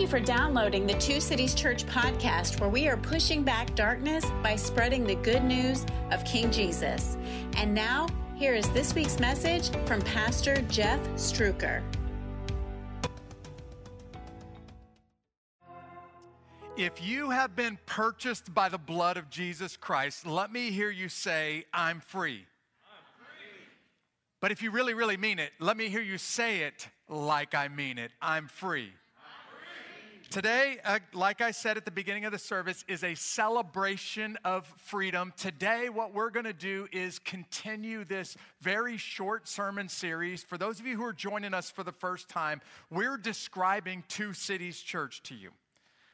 Thank you for downloading the Two Cities Church podcast, where we are pushing back darkness by spreading the good news of King Jesus. And now, here is this week's message from Pastor Jeff Struecker. If you have been purchased by the blood of Jesus Christ, let me hear you say, I'm free. But if you really, really mean it, let me hear you say it like I mean it. I'm free. Today, uh, like I said at the beginning of the service, is a celebration of freedom. Today, what we're going to do is continue this very short sermon series. For those of you who are joining us for the first time, we're describing Two Cities Church to you.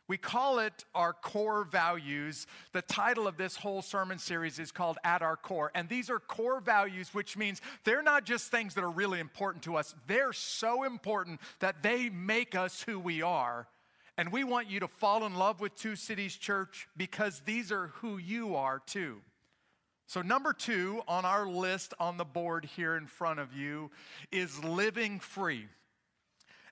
We call it our core values. The title of this whole sermon series is called At Our Core. And these are core values, which means they're not just things that are really important to us, they're so important that they make us who we are. And we want you to fall in love with Two Cities Church because these are who you are too. So, number two on our list on the board here in front of you is living free.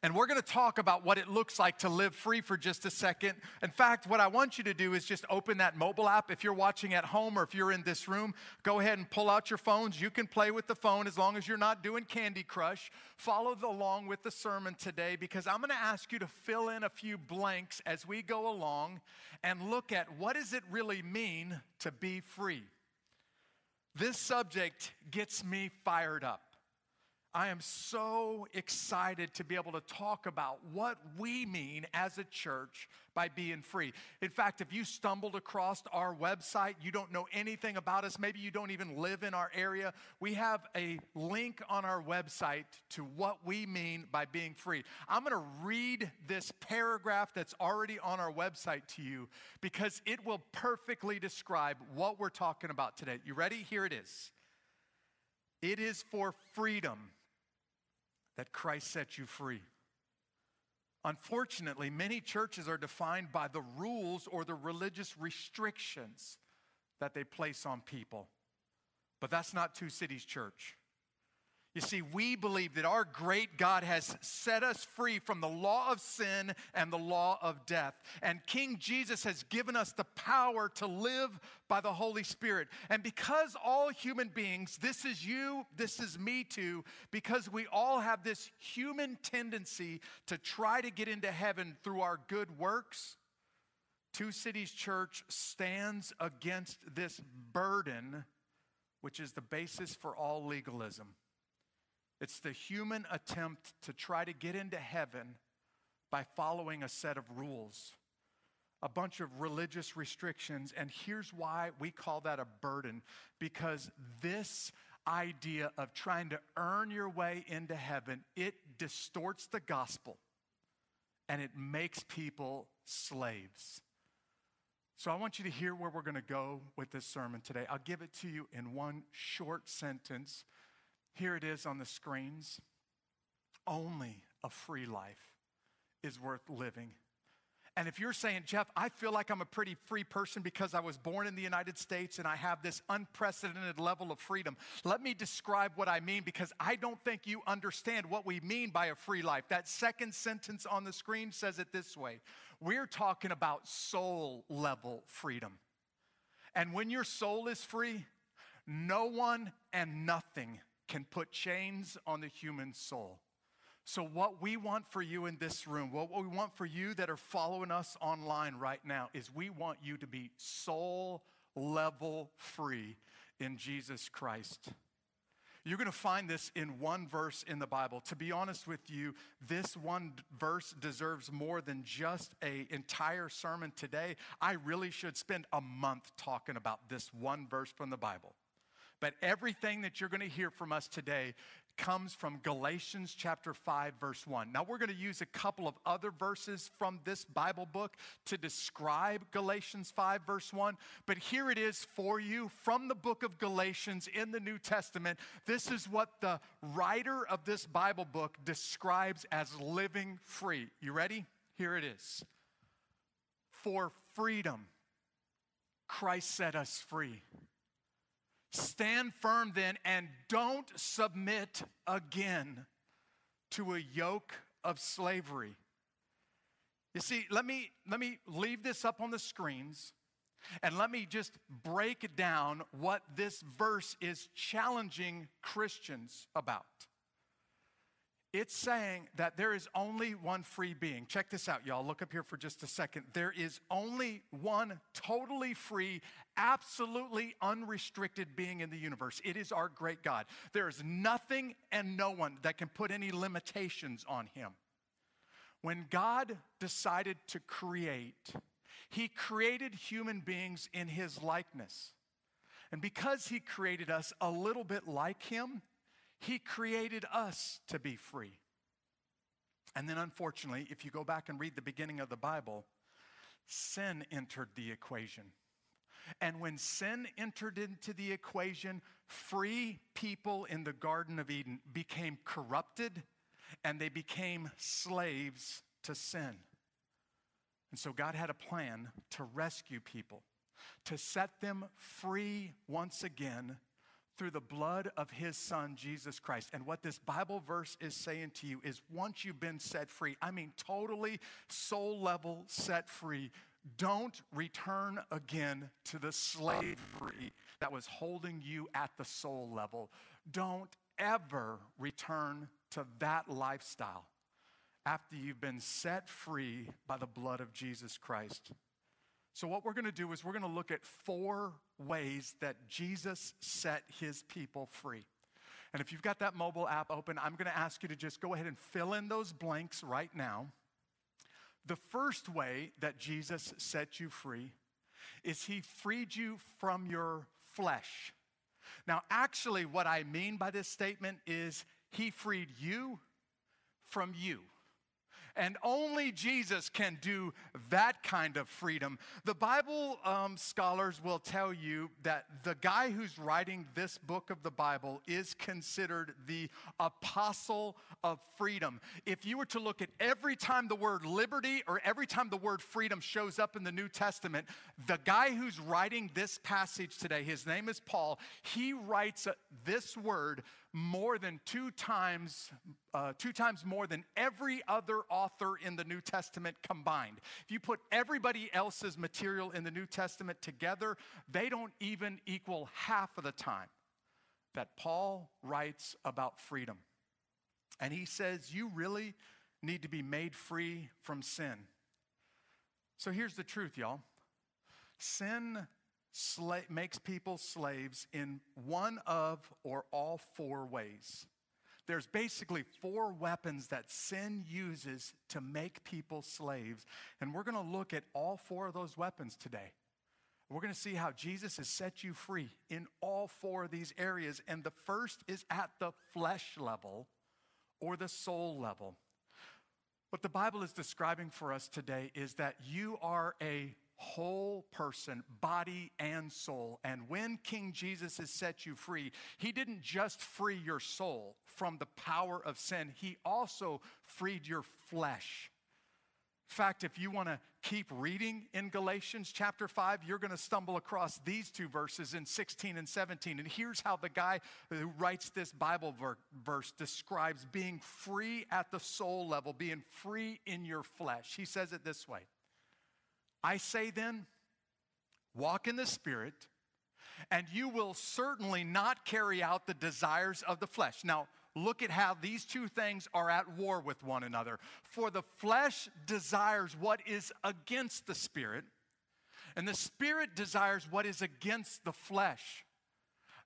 And we're going to talk about what it looks like to live free for just a second. In fact, what I want you to do is just open that mobile app. If you're watching at home or if you're in this room, go ahead and pull out your phones. You can play with the phone as long as you're not doing Candy Crush. Follow along with the sermon today because I'm going to ask you to fill in a few blanks as we go along and look at what does it really mean to be free. This subject gets me fired up. I am so excited to be able to talk about what we mean as a church by being free. In fact, if you stumbled across our website, you don't know anything about us, maybe you don't even live in our area, we have a link on our website to what we mean by being free. I'm going to read this paragraph that's already on our website to you because it will perfectly describe what we're talking about today. You ready? Here it is. It is for freedom that Christ set you free. Unfortunately, many churches are defined by the rules or the religious restrictions that they place on people. But that's not Two Cities Church. You see, we believe that our great God has set us free from the law of sin and the law of death. And King Jesus has given us the power to live by the Holy Spirit. And because all human beings, this is you, this is me too, because we all have this human tendency to try to get into heaven through our good works, Two Cities Church stands against this burden, which is the basis for all legalism. It's the human attempt to try to get into heaven by following a set of rules, a bunch of religious restrictions. And here's why we call that a burden because this idea of trying to earn your way into heaven, it distorts the gospel and it makes people slaves. So I want you to hear where we're going to go with this sermon today. I'll give it to you in one short sentence here it is on the screens. Only a free life is worth living. And if you're saying, Jeff, I feel like I'm a pretty free person because I was born in the United States and I have this unprecedented level of freedom, let me describe what I mean because I don't think you understand what we mean by a free life. That second sentence on the screen says it this way We're talking about soul level freedom. And when your soul is free, no one and nothing can put chains on the human soul. So, what we want for you in this room, what we want for you that are following us online right now, is we want you to be soul level free in Jesus Christ. You're going to find this in one verse in the Bible. To be honest with you, this one verse deserves more than just a entire sermon today. I really should spend a month talking about this one verse from the Bible. But everything that you're going to hear from us today comes from Galatians chapter 5, verse 1. Now, we're going to use a couple of other verses from this Bible book to describe Galatians 5, verse 1. But here it is for you from the book of Galatians in the New Testament. This is what the writer of this Bible book describes as living free. You ready? Here it is. For freedom, Christ set us free. Stand firm then and don't submit again to a yoke of slavery. You see, let me, let me leave this up on the screens and let me just break down what this verse is challenging Christians about. It's saying that there is only one free being. Check this out, y'all. Look up here for just a second. There is only one totally free, absolutely unrestricted being in the universe. It is our great God. There is nothing and no one that can put any limitations on him. When God decided to create, he created human beings in his likeness. And because he created us a little bit like him, he created us to be free. And then, unfortunately, if you go back and read the beginning of the Bible, sin entered the equation. And when sin entered into the equation, free people in the Garden of Eden became corrupted and they became slaves to sin. And so God had a plan to rescue people, to set them free once again through the blood of his son, Jesus Christ. And what this Bible verse is saying to you is once you've been set free, I mean, totally soul level set free, don't return again to the slavery that was holding you at the soul level. Don't ever return to that lifestyle after you've been set free by the blood of Jesus Christ. So, what we're going to do is we're going to look at four ways that Jesus set his people free. And if you've got that mobile app open, I'm going to ask you to just go ahead and fill in those blanks right now. The first way that Jesus set you free is he freed you from your flesh. Now, actually, what I mean by this statement is he freed you from you. And only Jesus can do that kind of freedom. The Bible um, scholars will tell you that the guy who's writing this book of the Bible is considered the apostle of freedom. If you were to look at every time the word liberty or every time the word freedom shows up in the New Testament, the guy who's writing this passage today, his name is Paul, he writes this word more than two times, uh, two times more than every other author in the New Testament combined. If you put everybody else's material in the New Testament together, they don't even equal half of the time that Paul writes about freedom. And he says, You really need to be made free from sin. So here's the truth, y'all sin sla- makes people slaves in one of or all four ways. There's basically four weapons that sin uses to make people slaves. And we're going to look at all four of those weapons today. We're going to see how Jesus has set you free in all four of these areas. And the first is at the flesh level or the soul level. What the Bible is describing for us today is that you are a whole person, body and soul. And when King Jesus has set you free, he didn't just free your soul from the power of sin, he also freed your flesh. In fact, if you want to keep reading in Galatians chapter 5, you're going to stumble across these two verses in 16 and 17. And here's how the guy who writes this Bible ver- verse describes being free at the soul level, being free in your flesh. He says it this way I say then, walk in the Spirit, and you will certainly not carry out the desires of the flesh. Now, look at how these two things are at war with one another. For the flesh desires what is against the Spirit, and the Spirit desires what is against the flesh.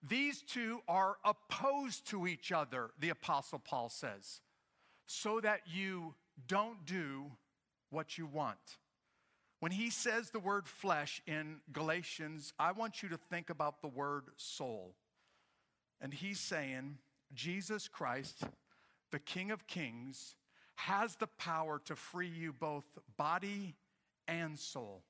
These two are opposed to each other, the Apostle Paul says, so that you don't do what you want. When he says the word flesh in Galatians, I want you to think about the word soul. And he's saying, Jesus Christ, the King of Kings, has the power to free you both body and soul.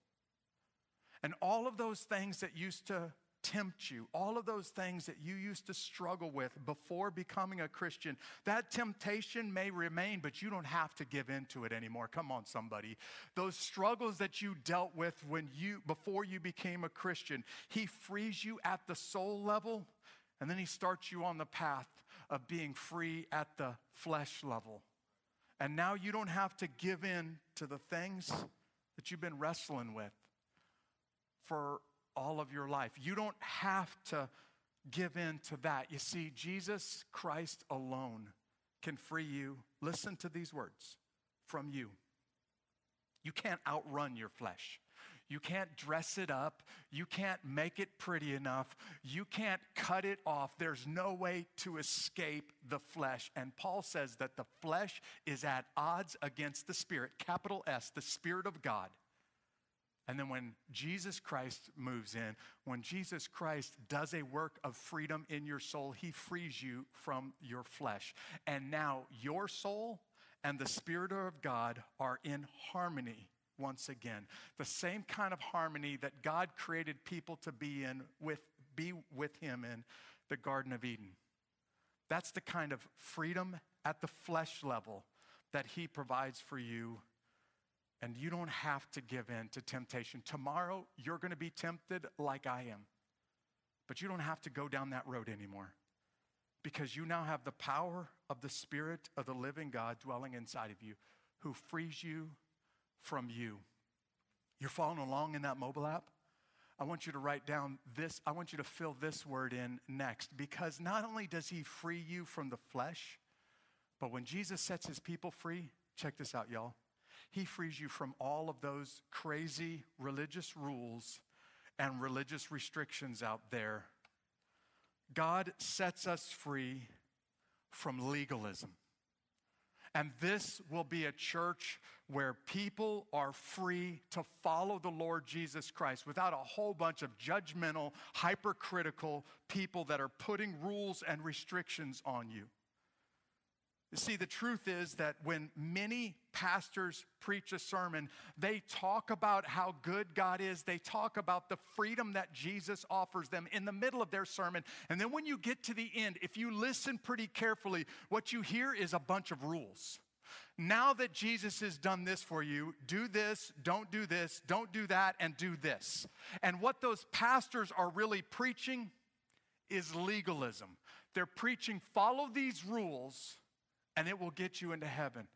And all of those things that used to tempt you, all of those things that you used to struggle with before becoming a Christian, that temptation may remain, but you don't have to give in to it anymore. Come on, somebody. Those struggles that you dealt with when you before you became a Christian, he frees you at the soul level, and then he starts you on the path of being free at the flesh level. And now you don't have to give in to the things that you've been wrestling with for all of your life. You don't have to give in to that. You see, Jesus Christ alone can free you. Listen to these words from you. You can't outrun your flesh. You can't dress it up. You can't make it pretty enough. You can't cut it off. There's no way to escape the flesh. And Paul says that the flesh is at odds against the Spirit, capital S, the Spirit of God. And then when Jesus Christ moves in, when Jesus Christ does a work of freedom in your soul, he frees you from your flesh. And now your soul and the Spirit of God are in harmony once again. The same kind of harmony that God created people to be in with be with him in the Garden of Eden. That's the kind of freedom at the flesh level that he provides for you and you don't have to give in to temptation. Tomorrow, you're going to be tempted like I am. But you don't have to go down that road anymore because you now have the power of the Spirit of the living God dwelling inside of you who frees you from you. You're following along in that mobile app? I want you to write down this, I want you to fill this word in next because not only does he free you from the flesh, but when Jesus sets his people free, check this out, y'all. He frees you from all of those crazy religious rules and religious restrictions out there. God sets us free from legalism. And this will be a church where people are free to follow the Lord Jesus Christ without a whole bunch of judgmental, hypercritical people that are putting rules and restrictions on you. See, the truth is that when many pastors preach a sermon, they talk about how good God is. They talk about the freedom that Jesus offers them in the middle of their sermon. And then when you get to the end, if you listen pretty carefully, what you hear is a bunch of rules. Now that Jesus has done this for you, do this, don't do this, don't do that, and do this. And what those pastors are really preaching is legalism. They're preaching, follow these rules and it will get you into heaven.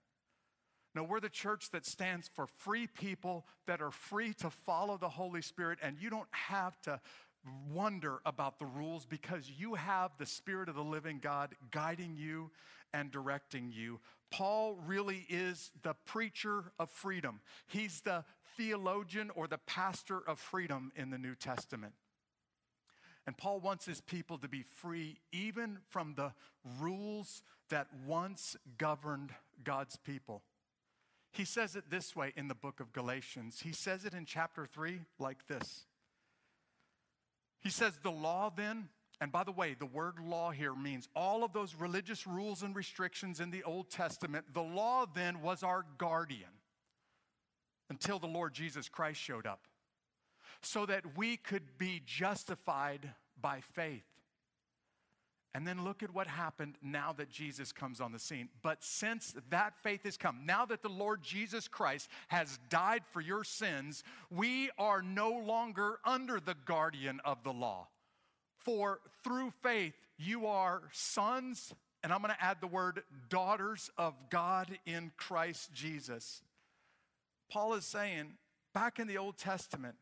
No, we're the church that stands for free people that are free to follow the Holy Spirit, and you don't have to wonder about the rules because you have the Spirit of the living God guiding you and directing you. Paul really is the preacher of freedom, he's the theologian or the pastor of freedom in the New Testament. And Paul wants his people to be free even from the rules that once governed God's people. He says it this way in the book of Galatians. He says it in chapter 3 like this. He says, The law then, and by the way, the word law here means all of those religious rules and restrictions in the Old Testament. The law then was our guardian until the Lord Jesus Christ showed up so that we could be justified by faith. And then look at what happened now that Jesus comes on the scene. But since that faith has come, now that the Lord Jesus Christ has died for your sins, we are no longer under the guardian of the law. For through faith, you are sons, and I'm to add the word daughters of God in Christ Jesus. Paul is saying, back in the Old Testament,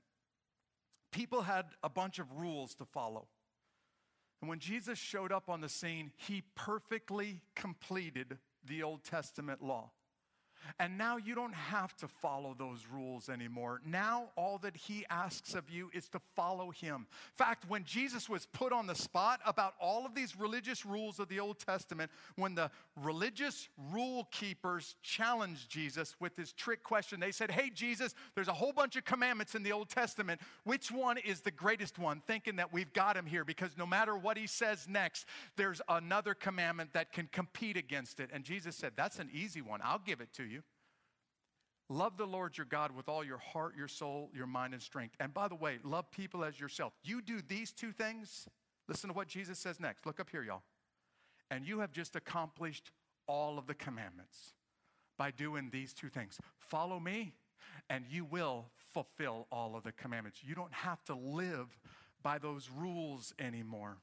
people had a bunch of rules to follow. And when Jesus showed up on the scene, he perfectly completed the Old Testament law. And now you don't have to follow those rules anymore. Now, all that he asks of you is to follow him. In fact, when Jesus was put on the spot about all of these religious rules of the Old Testament, when the religious rule keepers challenged Jesus with this trick question, they said, Hey, Jesus, there's a whole bunch of commandments in the Old Testament. Which one is the greatest one? Thinking that we've got him here because no matter what he says next, there's another commandment that can compete against it. And Jesus said, That's an easy one. I'll give it to you. Love the Lord your God with all your heart, your soul, your mind, and strength. And by the way, love people as yourself. You do these two things. Listen to what Jesus says next. Look up here, y'all. And you have just accomplished all of the commandments by doing these two things. Follow me, and you will fulfill all of the commandments. You don't have to live by those rules anymore.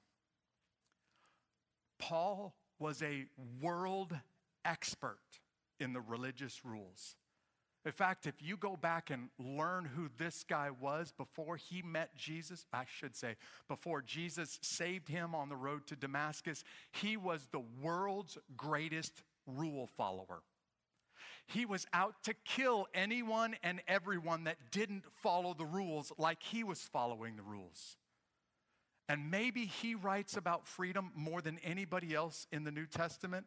Paul was a world expert in the religious rules. In fact, if you go back and learn who this guy was before he met Jesus, I should say, before Jesus saved him on the road to Damascus, he was the world's greatest rule follower. He was out to kill anyone and everyone that didn't follow the rules like he was following the rules. And maybe he writes about freedom more than anybody else in the New Testament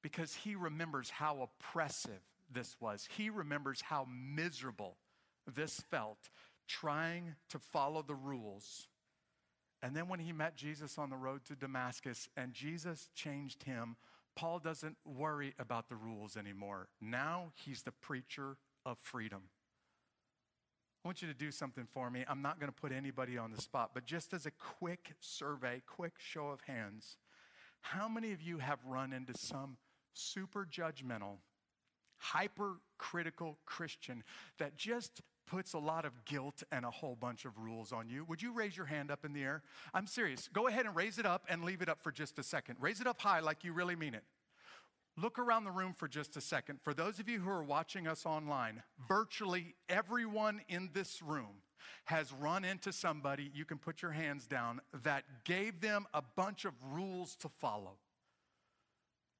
because he remembers how oppressive this was. He remembers how miserable this felt trying to follow the rules. And then when he met Jesus on the road to Damascus and Jesus changed him, Paul doesn't worry about the rules anymore. Now he's the preacher of freedom. I want you to do something for me. I'm not going to put anybody on the spot, but just as a quick survey, quick show of hands, how many of you have run into some super judgmental, hypercritical Christian that just puts a lot of guilt and a whole bunch of rules on you. Would you raise your hand up in the air? I'm serious. Go ahead and raise it up and leave it up for just a second. Raise it up high like you really mean it. Look around the room for just a second. For those of you who are watching us online, virtually everyone in this room has run into somebody, you can put your hands down, that gave them a bunch of rules to follow.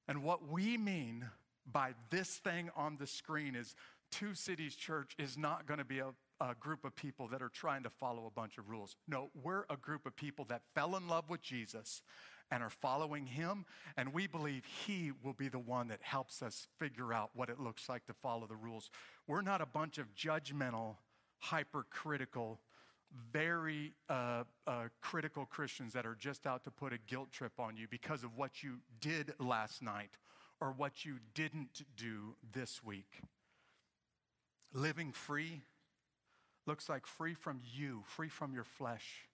And what we mean by this thing on the screen is Two Cities Church is not going to be a, a, group of people that are trying to follow a bunch of rules. No, we're a group of people that fell in love with Jesus and are following him. And we believe he will be the one that helps us figure out what it looks like to follow the rules. We're not a bunch of judgmental, hypercritical, very uh, uh, critical Christians that are just out to put a guilt trip on you because of what you did last night or what you didn't do this week. Living free looks like free from you, free from your flesh.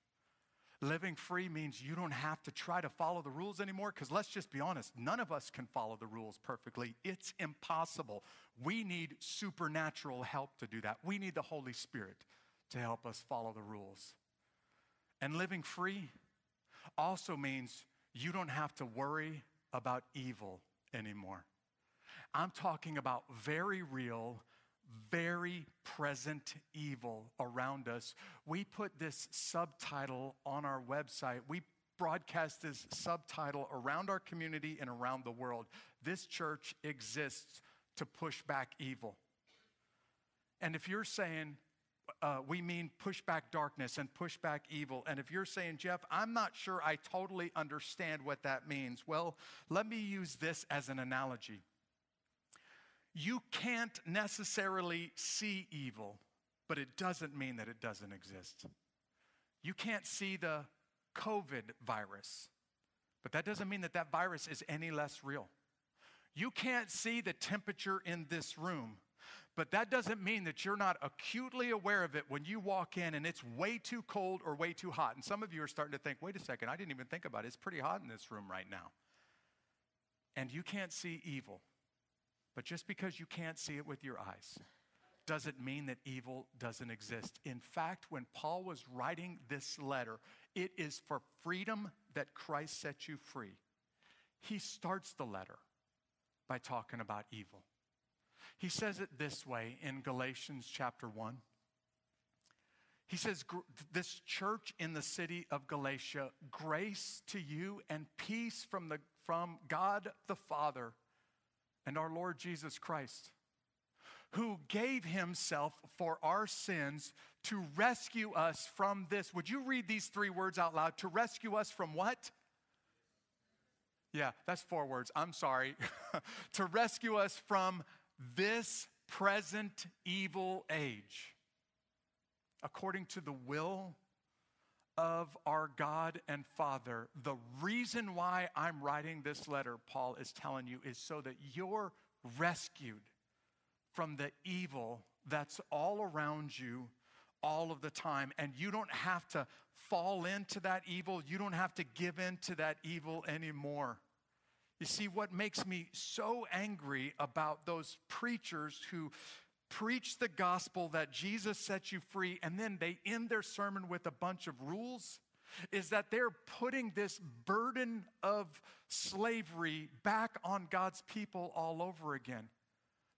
Living free means you don't have to try to follow the rules anymore because let's just be honest, none of us can follow the rules perfectly. It's impossible. We need supernatural help to do that. We need the Holy Spirit to help us follow the rules. And living free also means you don't have to worry about evil anymore. I'm talking about very real, very present evil around us. We put this subtitle on our website. We broadcast this subtitle around our community and around the world. This church exists to push back evil. And if you're saying, uh, we mean push back darkness and push back evil. And if you're saying, Jeff, I'm not sure I totally understand what that means, well, let me use this as an analogy. You can't necessarily see evil, but it doesn't mean that it doesn't exist. You can't see the COVID virus, but that doesn't mean that that virus is any less real. You can't see the temperature in this room, but that doesn't mean that you're not acutely aware of it when you walk in and it's way too cold or way too hot. And some of you are starting to think, wait a second, I didn't even think about it. It's pretty hot in this room right now. And you can't see evil. But just because you can't see it with your eyes doesn't mean that evil doesn't exist. In fact, when Paul was writing this letter, it is for freedom that Christ set you free. He starts the letter by talking about evil. He says it this way in Galatians chapter 1. He says, This church in the city of Galatia, grace to you and peace from, the, from God the Father and our Lord Jesus Christ, who gave himself for our sins to rescue us from this. Would you read these three words out loud? To rescue us from what? Yeah, that's four words. I'm sorry. to rescue us from this present evil age, according to the will of our God and Father. The reason why I'm writing this letter, Paul is telling you, is so that you're rescued from the evil that's all around you all of the time. And you don't have to fall into that evil, you don't have to give in to that evil anymore. You see, what makes me so angry about those preachers who preach the gospel that Jesus sets you free and then they end their sermon with a bunch of rules is that they're putting this burden of slavery back on God's people all over again.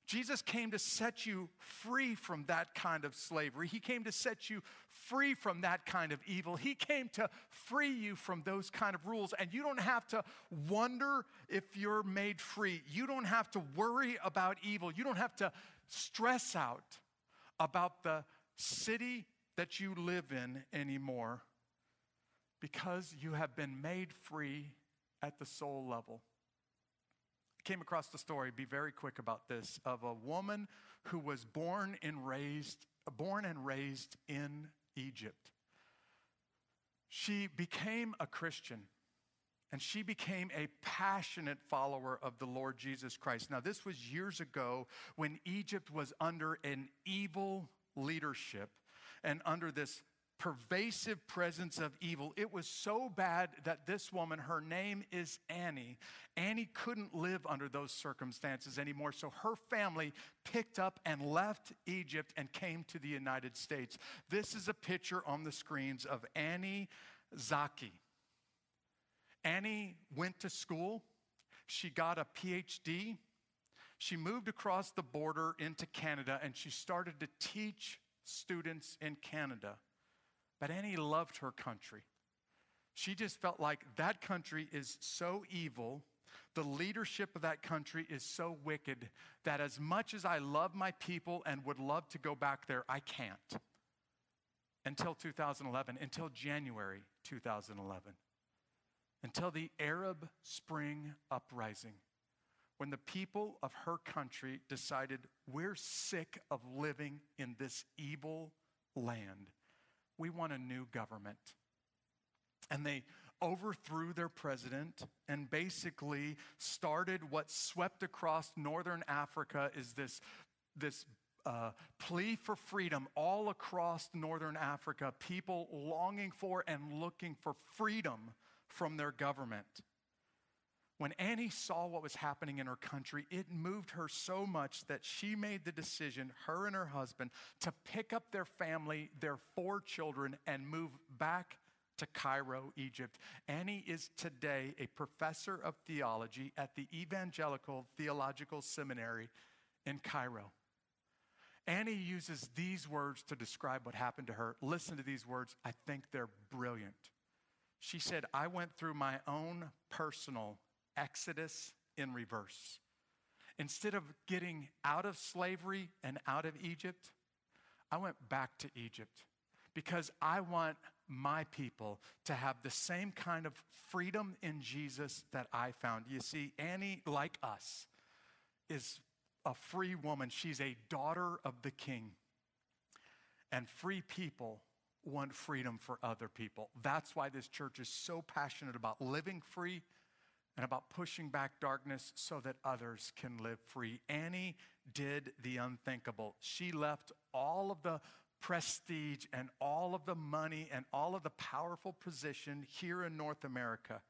Jesus came to set you free from that kind of slavery. He came to set you free from that kind of evil. He came to free you from those kind of rules. And you don't have to wonder if you're made free. You don't have to worry about evil. You don't have to stress out about the city that you live in anymore because you have been made free at the soul level. Came across the story, be very quick about this, of a woman who was born and raised, born and raised in Egypt. She became a Christian and she became a passionate follower of the Lord Jesus Christ. Now, this was years ago when Egypt was under an evil leadership and under this pervasive presence of evil. It was so bad that this woman, her name is Annie, Annie couldn't live under those circumstances anymore. So her family picked up and left Egypt and came to the United States. This is a picture on the screens of Annie Zaki. Annie went to school, she got a PhD. She moved across the border into Canada and she started to teach students in Canada. But Annie loved her country. She just felt like that country is so evil. The leadership of that country is so wicked that as much as I love my people and would love to go back there, I can't. Until 2011, until January 2011, until the Arab Spring uprising, when the people of her country decided, we're sick of living in this evil land we want a new government. And they overthrew their president and basically started what swept across northern Africa is this, this uh, plea for freedom all across northern Africa, people longing for and looking for freedom from their government. When Annie saw what was happening in her country, it moved her so much that she made the decision, her and her husband, to pick up their family, their four children, and move back to Cairo, Egypt. Annie is today a professor of theology at the Evangelical Theological Seminary in Cairo. Annie uses these words to describe what happened to her. Listen to these words. I think they're brilliant. She said, I went through my own personal Exodus in reverse. Instead of getting out of slavery and out of Egypt, I went back to Egypt because I want my people to have the same kind of freedom in Jesus that I found. You see, Annie, like us, is a free woman. She's a daughter of the king. And free people want freedom for other people. That's why this church is so passionate about living free and about pushing back darkness so that others can live free. Annie did the unthinkable. She left all of the prestige and all of the money and all of the powerful position here in North America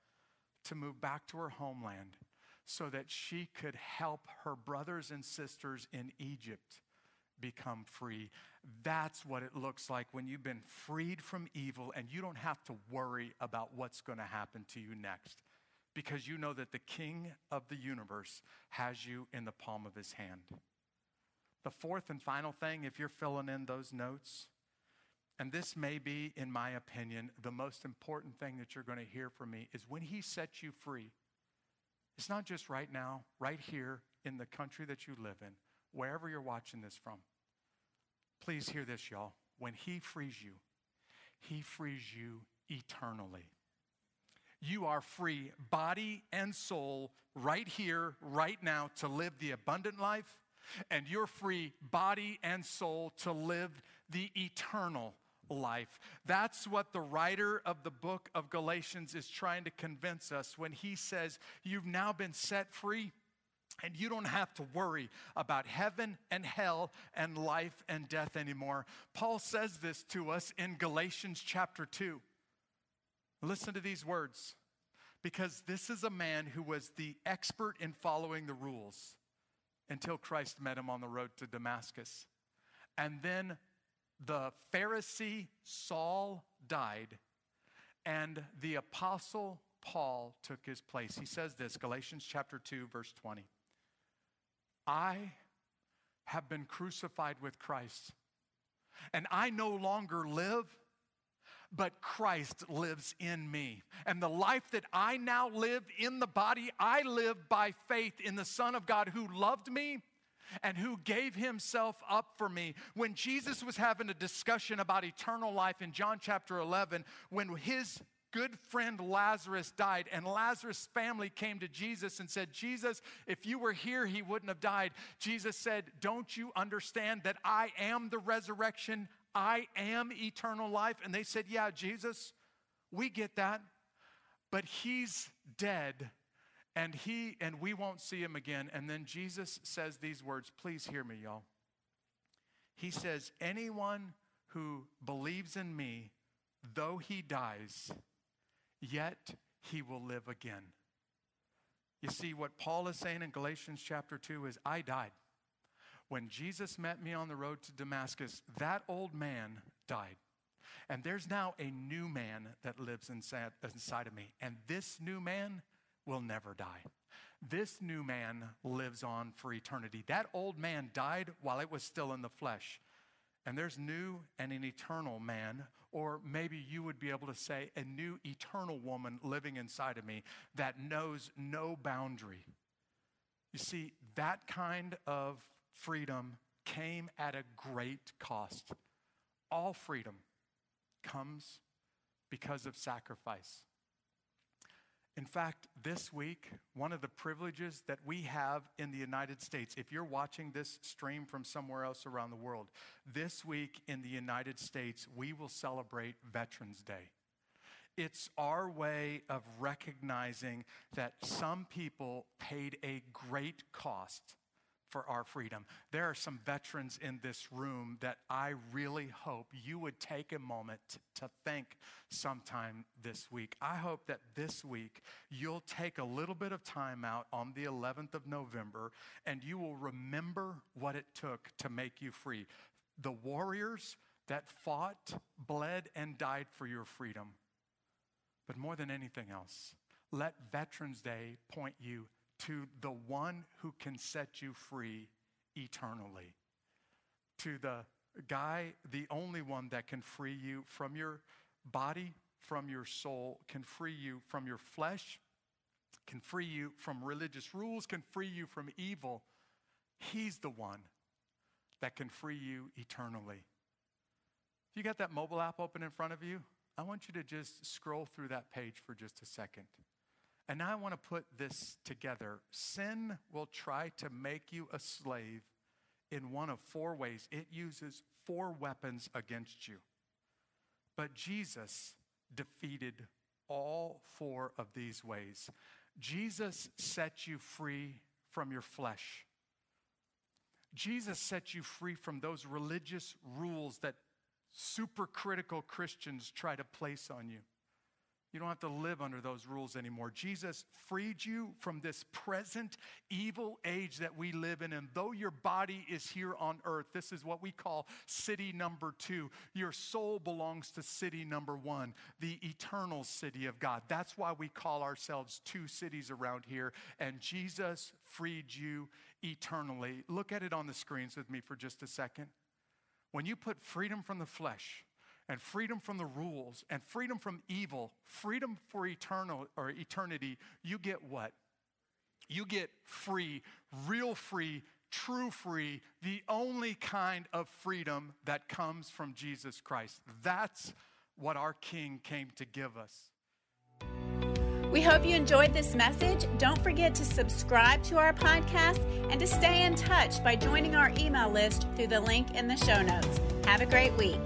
to move back to her homeland so that she could help her brothers and sisters in Egypt become free. That's what it looks like when you've been freed from evil and you don't have to worry about what's going to happen to you next because you know that the King of the universe has you in the palm of his hand. The fourth and final thing, if you're filling in those notes, and this may be, in my opinion, the most important thing that you're going to hear from me, is when he sets you free. It's not just right now, right here in the country that you live in, wherever you're watching this from. Please hear this, y'all. When he frees you, he frees you eternally. You are free, body and soul, right here, right now, to live the abundant life. And you're free, body and soul, to live the eternal life. That's what the writer of the book of Galatians is trying to convince us when he says, You've now been set free. And you don't have to worry about heaven and hell and life and death anymore. Paul says this to us in Galatians chapter 2. Listen to these words because this is a man who was the expert in following the rules until Christ met him on the road to Damascus. And then the Pharisee Saul died, and the apostle Paul took his place. He says this, Galatians chapter 2, verse 20. I have been crucified with Christ. And I no longer live, but Christ lives in me. And the life that I now live in the body, I live by faith in the Son of God who loved me and who gave himself up for me. When Jesus was having a discussion about eternal life in John chapter 11, when his good friend Lazarus died, and Lazarus' family came to Jesus and said, Jesus, if you were here, he wouldn't have died. Jesus said, Don't you understand that I am the resurrection? I am eternal life. And they said, Yeah, Jesus, we get that. But he's dead and he and we won't see him again. And then Jesus says these words, please hear me, y'all. He says, Anyone who believes in me, though he dies, yet he will live again. You see, what Paul is saying in Galatians chapter 2 is, I died. When Jesus met me on the road to Damascus, that old man died. And there's now a new man that lives inside, of me. And this new man will never die. This new man lives on for eternity. That old man died while it was still in the flesh. And there's new and an eternal man, or maybe you would be able to say a new eternal woman living inside of me that knows no boundary. You see, that kind of freedom came at a great cost. All freedom comes because of sacrifice. In fact, this week, one of the privileges that we have in the United States, if you're watching this stream from somewhere else around the world, this week in the United States, we will celebrate Veterans Day. It's our way of recognizing that some people paid a great cost for our freedom. There are some veterans in this room that I really hope you would take a moment to thank sometime this week. I hope that this week you'll take a little bit of time out on the 11th of November and you will remember what it took to make you free. The warriors that fought, bled, and died for your freedom. But more than anything else, let Veterans Day point you to the one who can set you free eternally, to the guy, the only one that can free you from your body, from your soul, can free you from your flesh, can free you from religious rules, can free you from evil. He's the one that can free you eternally. If you got that mobile app open in front of you, I want you to just scroll through that page for just a second. And now I want to put this together. Sin will try to make you a slave in one of four ways. It uses four weapons against you. But Jesus defeated all four of these ways. Jesus set you free from your flesh. Jesus set you free from those religious rules that supercritical Christians try to place on you. You don't have to live under those rules anymore. Jesus freed you from this present evil age that we live in. And though your body is here on earth, this is what we call city number two. Your soul belongs to city number one, the eternal city of God. That's why we call ourselves two cities around here. And Jesus freed you eternally. Look at it on the screens with me for just a second. When you put freedom from the flesh, and freedom from the rules and freedom from evil, freedom for eternal or eternity, you get what? You get free, real free, true free, the only kind of freedom that comes from Jesus Christ. That's what our King came to give us. We hope you enjoyed this message. Don't forget to subscribe to our podcast and to stay in touch by joining our email list through the link in the show notes. Have a great week.